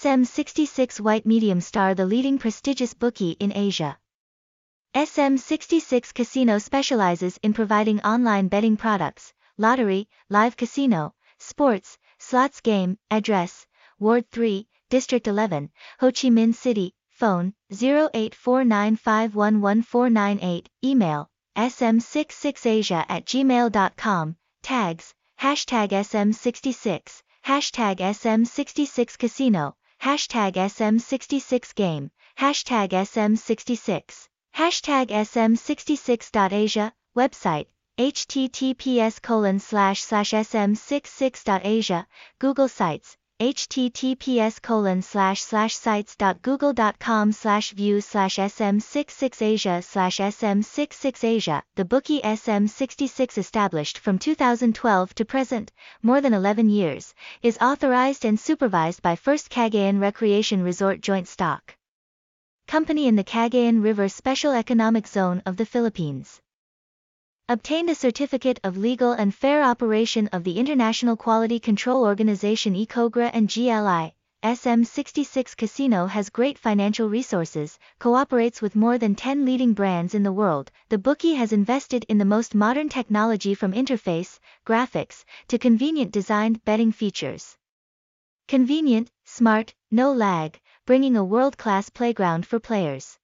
SM66 White Medium Star the leading prestigious bookie in Asia. SM66 Casino specializes in providing online betting products, lottery, live casino, sports, slots game, address, Ward 3, District 11, Ho Chi Minh City, phone, 0849511498, email, sm66asia at gmail.com, tags, hashtag sm66, hashtag sm66casino, hashtag sm66game, hashtag sm66. Hashtag SM66.Asia, website, https colon slash slash sm66.asia, Google Sites, https colon slash slash sites.google.com slash view slash sm66asia slash sm66asia. The bookie SM66 established from 2012 to present, more than 11 years, is authorized and supervised by First Cagayan Recreation Resort Joint Stock company in the Cagayan River Special Economic Zone of the Philippines. Obtained a certificate of legal and fair operation of the International Quality Control Organization ECOGRA and GLI. SM66 Casino has great financial resources, cooperates with more than 10 leading brands in the world. The bookie has invested in the most modern technology from interface, graphics, to convenient designed betting features. Convenient, smart, no lag, bringing a world-class playground for players.